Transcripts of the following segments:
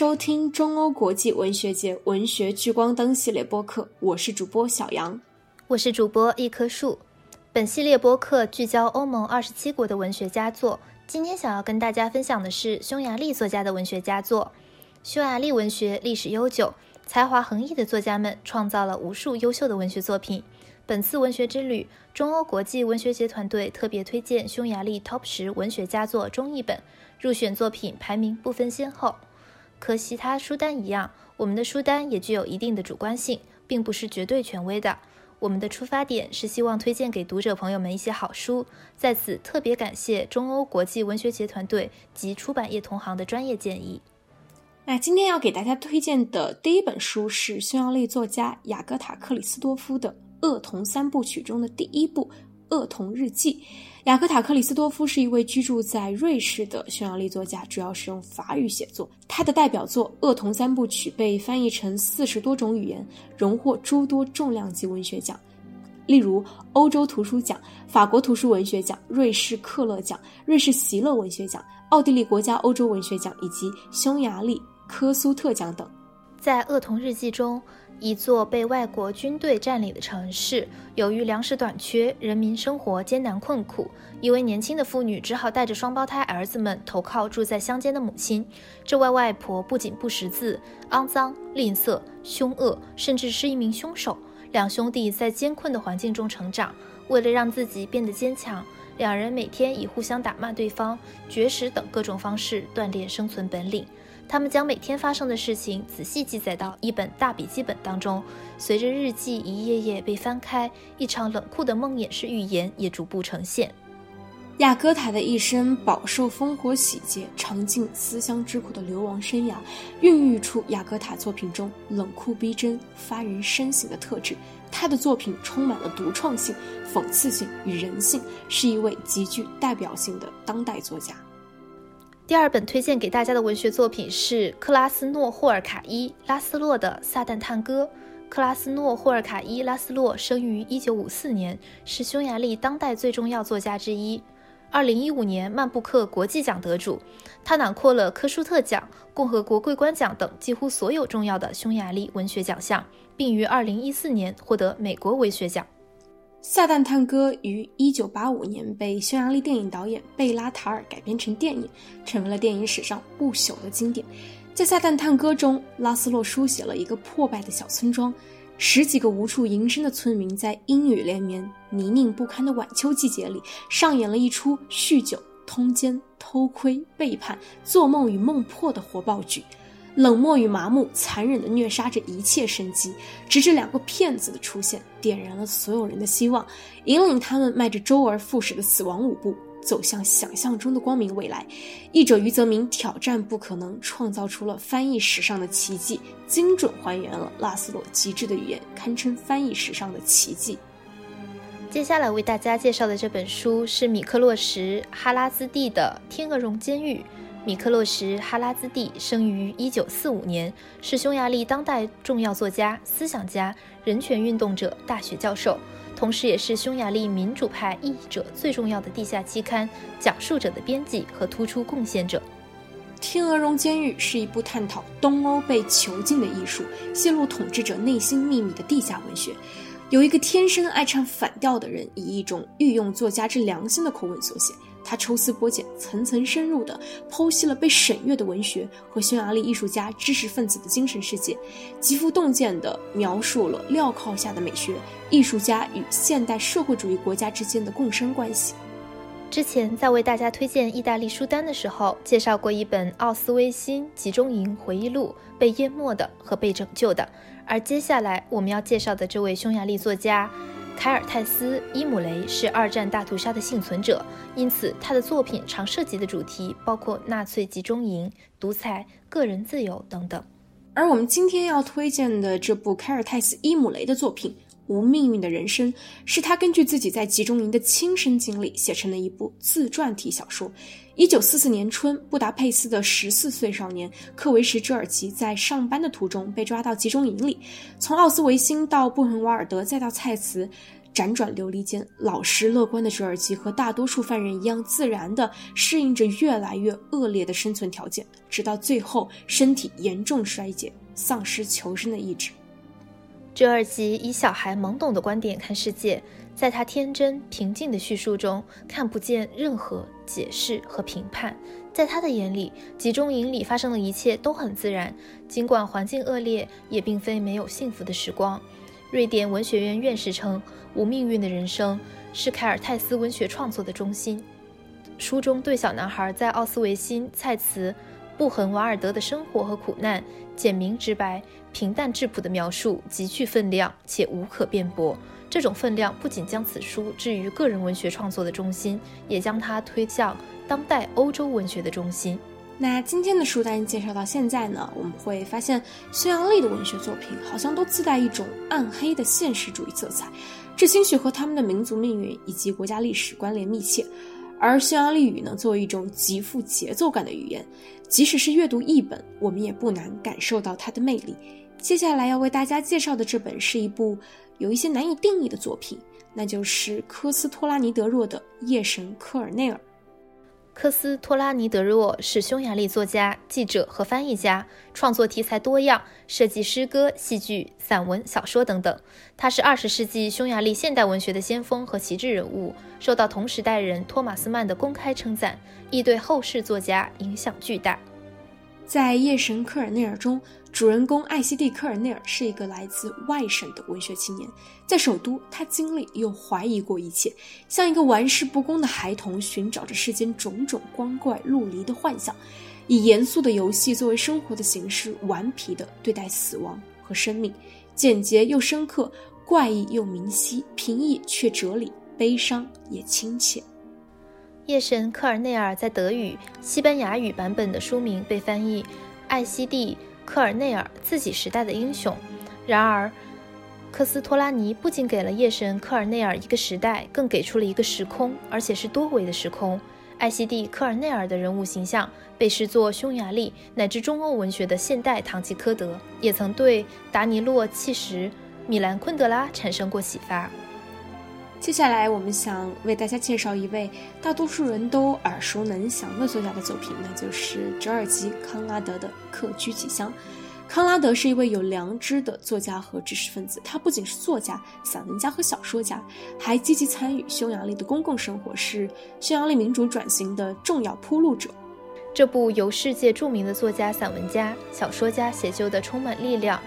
收听中欧国际文学节文学聚光灯系列播客，我是主播小杨，我是主播一棵树。本系列播客聚焦欧盟二十七国的文学佳作，今天想要跟大家分享的是匈牙利作家的文学佳作。匈牙利文学历史悠久，才华横溢的作家们创造了无数优秀的文学作品。本次文学之旅，中欧国际文学节团队特别推荐匈牙利 TOP 十文学佳作中译本。入选作品排名不分先后，和其他书单一样，我们的书单也具有一定的主观性，并不是绝对权威的。我们的出发点是希望推荐给读者朋友们一些好书。在此特别感谢中欧国际文学节团队及出版业同行的专业建议。那今天要给大家推荐的第一本书是匈牙利作家雅各塔·克里斯多夫的《恶童三部曲》中的第一部《恶童日记》。雅克塔·克里斯多夫是一位居住在瑞士的匈牙利作家，主要是用法语写作。他的代表作《恶童三部曲》被翻译成四十多种语言，荣获诸多重量级文学奖，例如欧洲图书奖、法国图书文学奖、瑞士克勒奖、瑞士席勒文学奖、奥地利国家欧洲文学奖以及匈牙利科苏特奖等。在《恶童日记》中。一座被外国军队占领的城市，由于粮食短缺，人民生活艰难困苦。一位年轻的妇女只好带着双胞胎儿子们投靠住在乡间的母亲。这位外婆不仅不识字，肮脏、吝啬、凶恶，甚至是一名凶手。两兄弟在艰困的环境中成长，为了让自己变得坚强，两人每天以互相打骂对方、绝食等各种方式锻炼生存本领。他们将每天发生的事情仔细记载到一本大笔记本当中。随着日记一页页被翻开，一场冷酷的梦魇式预言也逐步呈现。雅各塔的一生饱受烽火洗劫，尝尽思乡之苦的流亡生涯，孕育出雅各塔作品中冷酷逼真、发人深省的特质。他的作品充满了独创性、讽刺性与人性，是一位极具代表性的当代作家。第二本推荐给大家的文学作品是克拉斯诺霍尔卡伊拉斯洛的《撒旦探戈》。克拉斯诺霍尔卡伊拉斯洛生于1954年，是匈牙利当代最重要作家之一。2015年曼布克国际奖得主，他囊括了科舒特奖、共和国桂冠奖等几乎所有重要的匈牙利文学奖项，并于2014年获得美国文学奖。《撒旦探戈》于1985年被匈牙利电影导演贝拉塔尔改编成电影，成为了电影史上不朽的经典。在《撒旦探戈》中，拉斯洛书写了一个破败的小村庄，十几个无处营生的村民在阴雨连绵、泥泞不堪的晚秋季节里，上演了一出酗酒、通奸、偷窥、背叛、做梦与梦破的火爆剧。冷漠与麻木，残忍地虐杀着一切生机，直至两个骗子的出现，点燃了所有人的希望，引领他们迈着周而复始的死亡舞步，走向想象中的光明未来。译者余泽明挑战不可能，创造出了翻译史上的奇迹，精准还原了拉斯洛极致的语言，堪称翻译史上的奇迹。接下来为大家介绍的这本书是米克洛什哈拉兹蒂的《天鹅绒监狱》。米克洛什·哈拉兹蒂生于1945年，是匈牙利当代重要作家、思想家、人权运动者、大学教授，同时也是匈牙利民主派译者最重要的地下期刊《讲述者》的编辑和突出贡献者。《天鹅绒监狱》是一部探讨东欧被囚禁的艺术、泄露统治者内心秘密的地下文学。有一个天生爱唱反调的人，以一种御用作家之良心的口吻所写。他抽丝剥茧、层层深入地剖析了被审阅的文学和匈牙利艺术家、知识分子的精神世界，极富洞见地描述了镣铐下的美学、艺术家与现代社会主义国家之间的共生关系。之前在为大家推荐意大利书单的时候，介绍过一本奥斯威辛集中营回忆录《被淹没的和被拯救的》，而接下来我们要介绍的这位匈牙利作家。凯尔泰斯·伊姆雷是二战大屠杀的幸存者，因此他的作品常涉及的主题包括纳粹集中营、独裁、个人自由等等。而我们今天要推荐的这部凯尔泰斯·伊姆雷的作品。无命运的人生是他根据自己在集中营的亲身经历写成的一部自传体小说。一九四四年春，布达佩斯的十四岁少年克维什·哲尔吉在上班的途中被抓到集中营里。从奥斯维辛到布痕瓦尔德再到蔡茨，辗转流离间，老实乐观的折尔吉和大多数犯人一样，自然地适应着越来越恶劣的生存条件，直到最后身体严重衰竭，丧失求生的意志。折耳机以小孩懵懂的观点看世界，在他天真平静的叙述中，看不见任何解释和评判。在他的眼里，集中营里发生的一切都很自然，尽管环境恶劣，也并非没有幸福的时光。瑞典文学院院士称，《无命运的人生》是凯尔泰斯文学创作的中心。书中对小男孩在奥斯维辛蔡茨布痕瓦尔德的生活和苦难，简明直白、平淡质朴的描述极具分量且无可辩驳。这种分量不仅将此书置于个人文学创作的中心，也将它推向当代欧洲文学的中心。那今天的书单介绍到现在呢，我们会发现匈牙利的文学作品好像都自带一种暗黑的现实主义色彩，这兴许和他们的民族命运以及国家历史关联密切。而匈牙利语呢，作为一种极富节奏感的语言，即使是阅读译本，我们也不难感受到它的魅力。接下来要为大家介绍的这本是一部有一些难以定义的作品，那就是科斯托拉尼德若的《夜神科尔内尔》。科斯托拉尼德若是匈牙利作家、记者和翻译家，创作题材多样，涉及诗歌、戏剧、散文、小说等等。他是二十世纪匈牙利现代文学的先锋和旗帜人物，受到同时代人托马斯曼的公开称赞，亦对后世作家影响巨大。在《夜神科尔内尔》中，主人公艾希蒂·科尔内尔是一个来自外省的文学青年。在首都，他经历又怀疑过一切，像一个玩世不恭的孩童，寻找着世间种种光怪陆离的幻想，以严肃的游戏作为生活的形式，顽皮地对待死亡和生命，简洁又深刻，怪异又明晰，平易却哲理，悲伤也亲切。夜神科尔内尔在德语、西班牙语版本的书名被翻译“艾希蒂·科尔内尔自己时代的英雄”。然而，科斯托拉尼不仅给了夜神科尔内尔一个时代，更给出了一个时空，而且是多维的时空。艾希蒂·科尔内尔的人物形象被视作匈牙利乃至中欧文学的现代堂吉诃德，也曾对达尼洛·契什、米兰·昆德拉产生过启发。接下来，我们想为大家介绍一位大多数人都耳熟能详的作家的作品，那就是折耳吉·康拉德的《客居几乡》。康拉德是一位有良知的作家和知识分子，他不仅是作家、散文家和小说家，还积极参与匈牙利的公共生活，是匈牙利民主转型的重要铺路者。这部由世界著名的作家、散文家、小说家写就的充满力量。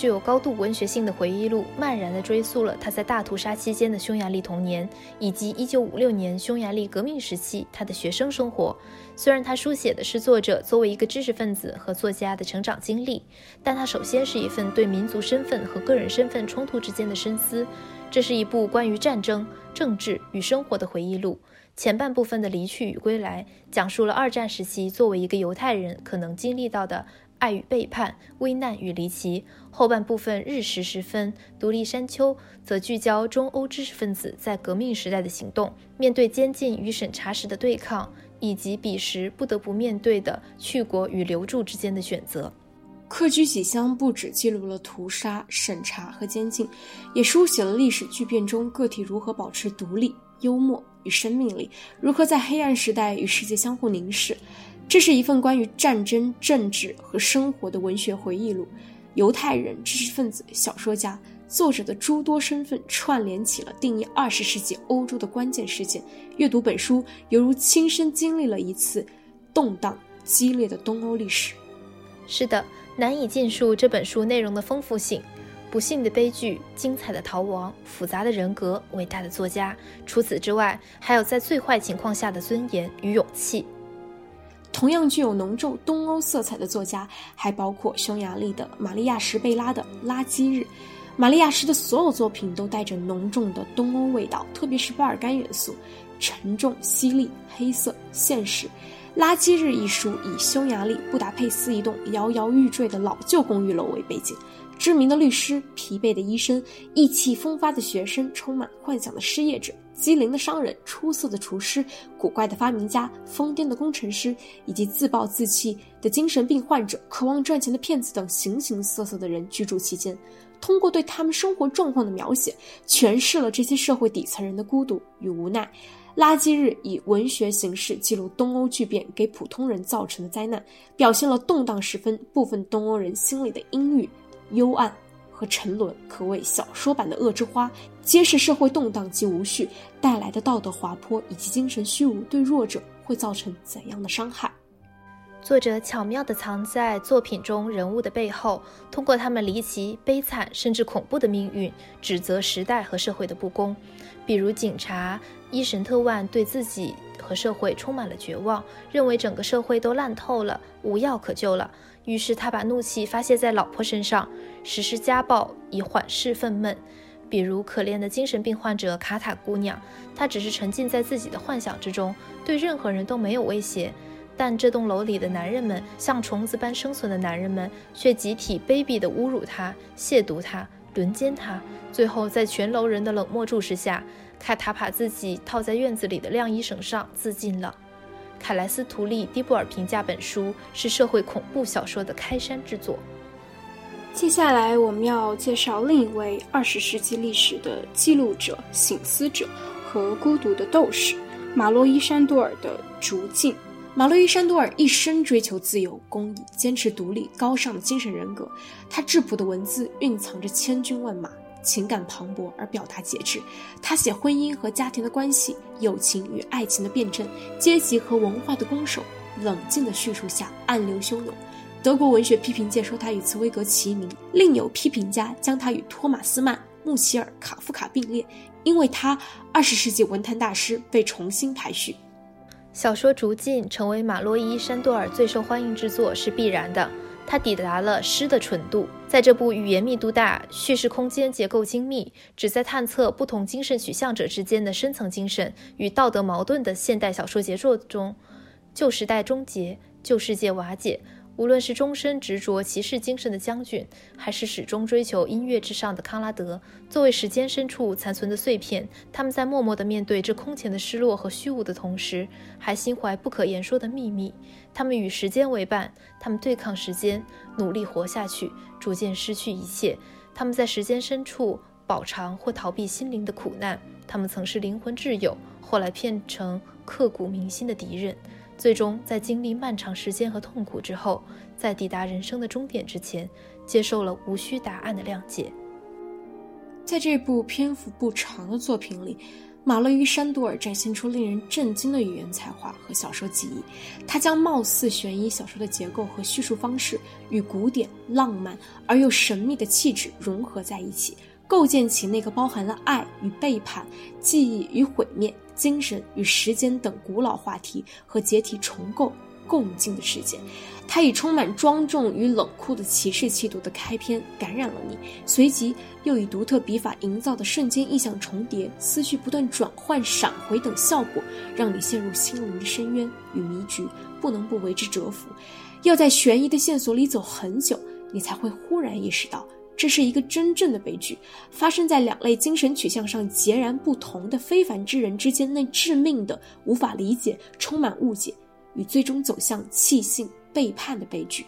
具有高度文学性的回忆录，漫然地追溯了他在大屠杀期间的匈牙利童年，以及1956年匈牙利革命时期他的学生生活。虽然他书写的是作者作为一个知识分子和作家的成长经历，但他首先是一份对民族身份和个人身份冲突之间的深思。这是一部关于战争、政治与生活的回忆录。前半部分的离去与归来，讲述了二战时期作为一个犹太人可能经历到的。爱与背叛、危难与离奇。后半部分日食时分，独立山丘则聚焦中欧知识分子在革命时代的行动，面对监禁与审查时的对抗，以及彼时不得不面对的去国与留住之间的选择。客居几乡不只记录了屠杀、审查和监禁，也书写了历史巨变中个体如何保持独立、幽默与生命力，如何在黑暗时代与世界相互凝视。这是一份关于战争、政治和生活的文学回忆录。犹太人、知识分子、小说家，作者的诸多身份串联起了定义二十世纪欧洲的关键事件。阅读本书，犹如亲身经历了一次动荡激烈的东欧历史。是的，难以尽述这本书内容的丰富性。不幸的悲剧，精彩的逃亡，复杂的人格，伟大的作家。除此之外，还有在最坏情况下的尊严与勇气。同样具有浓重东欧色彩的作家，还包括匈牙利的玛利亚·什贝拉的《垃圾日》。玛利亚·什的所有作品都带着浓重的东欧味道，特别是巴尔干元素，沉重、犀利、黑色、现实。《垃圾日》一书以匈牙利布达佩斯一栋摇摇欲坠的老旧公寓楼为背景。知名的律师、疲惫的医生、意气风发的学生、充满幻想的失业者、机灵的商人、出色的厨师、古怪的发明家、疯癫的工程师，以及自暴自弃的精神病患者、渴望赚钱的骗子等形形色色的人居住其间。通过对他们生活状况的描写，诠释了这些社会底层人的孤独与无奈。《垃圾日》以文学形式记录东欧巨变给普通人造成的灾难，表现了动荡时分部分东欧人心里的阴郁、幽暗和沉沦，可谓小说版的《恶之花》，揭示社会动荡及无序带来的道德滑坡以及精神虚无对弱者会造成怎样的伤害。作者巧妙地藏在作品中人物的背后，通过他们离奇、悲惨甚至恐怖的命运，指责时代和社会的不公。比如，警察伊神特万对自己和社会充满了绝望，认为整个社会都烂透了，无药可救了。于是他把怒气发泄在老婆身上，实施家暴以缓释愤懑。比如，可怜的精神病患者卡塔姑娘，她只是沉浸在自己的幻想之中，对任何人都没有威胁。但这栋楼里的男人们，像虫子般生存的男人们，却集体卑鄙地侮辱他、亵渎他、轮奸他。最后，在全楼人的冷漠注视下，卡塔把自己套在院子里的晾衣绳上自尽了。凯莱斯图利·迪布尔评价本书是社会恐怖小说的开山之作。接下来，我们要介绍另一位二十世纪历史的记录者、醒思者和孤独的斗士——马洛伊·山多尔的《逐境》。马洛伊·山多尔一生追求自由、公义，坚持独立、高尚的精神人格。他质朴的文字蕴藏着千军万马，情感磅礴而表达节制。他写婚姻和家庭的关系、友情与爱情的辩证、阶级和文化的攻守，冷静的叙述下暗流汹涌。德国文学批评界说他与茨威格齐名，另有批评家将他与托马斯曼、穆齐尔、卡夫卡并列，因为他二十世纪文坛大师被重新排序。小说逐渐成为马洛伊·山多尔最受欢迎之作是必然的。它抵达了诗的纯度。在这部语言密度大、叙事空间结构精密、旨在探测不同精神取向者之间的深层精神与道德矛盾的现代小说杰作中，旧时代终结，旧世界瓦解。无论是终身执着骑士精神的将军，还是始终追求音乐至上的康拉德，作为时间深处残存的碎片，他们在默默地面对这空前的失落和虚无的同时，还心怀不可言说的秘密。他们与时间为伴，他们对抗时间，努力活下去，逐渐失去一切。他们在时间深处饱尝或逃避心灵的苦难。他们曾是灵魂挚友，后来变成刻骨铭心的敌人。最终，在经历漫长时间和痛苦之后，在抵达人生的终点之前，接受了无需答案的谅解。在这部篇幅不长的作品里，马勒与山多尔展现出令人震惊的语言才华和小说技艺。他将貌似悬疑小说的结构和叙述方式与古典、浪漫而又神秘的气质融合在一起，构建起那个包含了爱与背叛、记忆与毁灭。精神与时间等古老话题和解体重构共进的世界，它以充满庄重与冷酷的骑士气度的开篇感染了你，随即又以独特笔法营造的瞬间意象重叠、思绪不断转换、闪回等效果，让你陷入心灵的深渊与迷局，不能不为之折服。要在悬疑的线索里走很久，你才会忽然意识到。这是一个真正的悲剧，发生在两类精神取向上截然不同的非凡之人之间那致命的、无法理解、充满误解与最终走向弃性背叛的悲剧。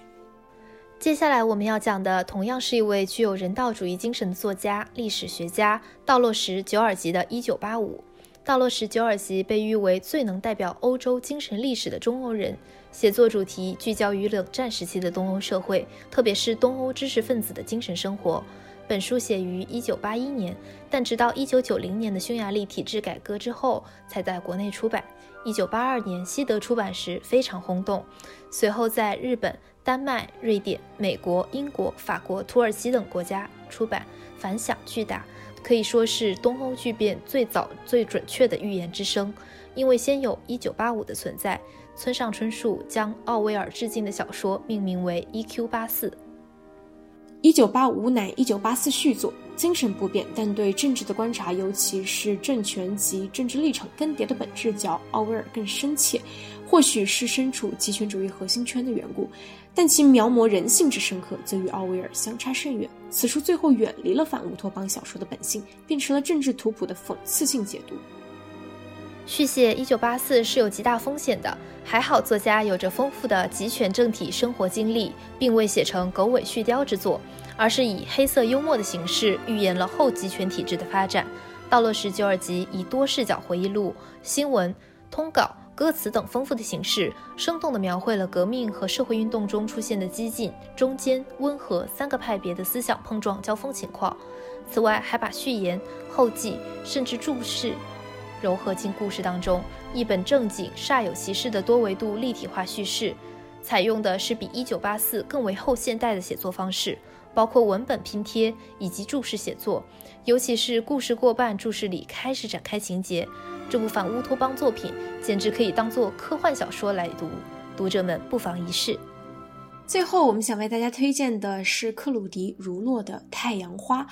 接下来我们要讲的，同样是一位具有人道主义精神的作家、历史学家道洛什·久尔吉的《一九八五》。道洛什·久尔吉被誉为最能代表欧洲精神历史的中欧人。写作主题聚焦于冷战时期的东欧社会，特别是东欧知识分子的精神生活。本书写于1981年，但直到1990年的匈牙利体制改革之后才在国内出版。1982年西德出版时非常轰动，随后在日本、丹麦、瑞典、美国、英国、法国、土耳其等国家出版，反响巨大，可以说是东欧巨变最早、最准确的预言之声。因为先有1985的存在。村上春树将奥威尔致敬的小说命名为《E.Q. 八四》。一九八五乃一九八四续作，精神不变，但对政治的观察，尤其是政权及政治立场更迭的本质，较奥威尔更深切。或许是身处极权主义核心圈的缘故，但其描摹人性之深刻，则与奥威尔相差甚远。此书最后远离了反乌托邦小说的本性，变成了政治图谱的讽刺性解读。续写《一九八四》是有极大风险的，还好作家有着丰富的集权政体生活经历，并未写成狗尾续貂之作，而是以黑色幽默的形式预言了后集权体制的发展。道洛什·九尔吉以多视角回忆录、新闻、通稿。歌词等丰富的形式，生动地描绘了革命和社会运动中出现的激进、中间、温和三个派别的思想碰撞交锋情况。此外，还把序言、后记甚至注释糅合进故事当中，一本正经、煞有其事的多维度立体化叙事。采用的是比《一九八四》更为后现代的写作方式，包括文本拼贴以及注释写作，尤其是故事过半，注释里开始展开情节。这部反乌托邦作品简直可以当做科幻小说来读，读者们不妨一试。最后，我们想为大家推荐的是克鲁迪·儒洛的《太阳花》。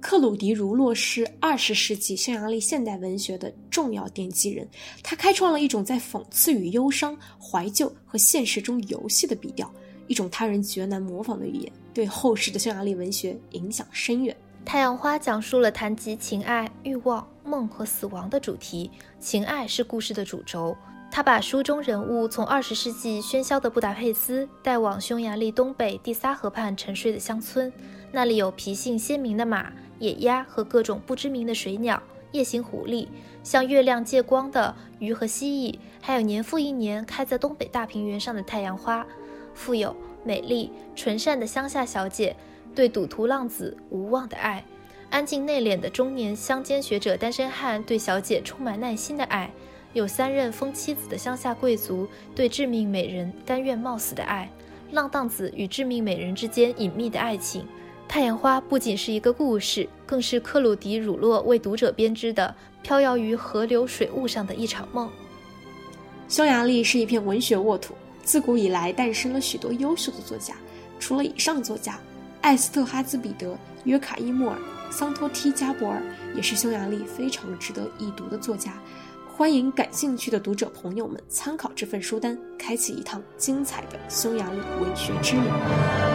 克鲁迪·儒洛是二十世纪匈牙利现代文学的重要奠基人，他开创了一种在讽刺与忧伤、怀旧和现实中游戏的笔调，一种他人绝难模仿的语言，对后世的匈牙利文学影响深远。《太阳花》讲述了谈及情爱、欲望、梦和死亡的主题。情爱是故事的主轴。他把书中人物从二十世纪喧嚣的布达佩斯带往匈牙利东北第萨河畔沉睡的乡村，那里有脾性鲜明的马、野鸭和各种不知名的水鸟、夜行狐狸，向月亮借光的鱼和蜥蜴，还有年复一年开在东北大平原上的太阳花。富有、美丽、纯善的乡下小姐。对赌徒浪子无望的爱，安静内敛的中年乡间学者单身汉对小姐充满耐心的爱，有三任疯妻子的乡下贵族对致命美人甘愿冒死的爱，浪荡子与致命美人之间隐秘的爱情。太阳花不仅是一个故事，更是克鲁迪·儒洛为读者编织的飘摇于河流水雾上的一场梦。匈牙利是一片文学沃土，自古以来诞生了许多优秀的作家，除了以上作家。艾斯特哈兹彼得、约卡伊莫尔、桑托提加博尔也是匈牙利非常值得一读的作家，欢迎感兴趣的读者朋友们参考这份书单，开启一趟精彩的匈牙利文学之旅。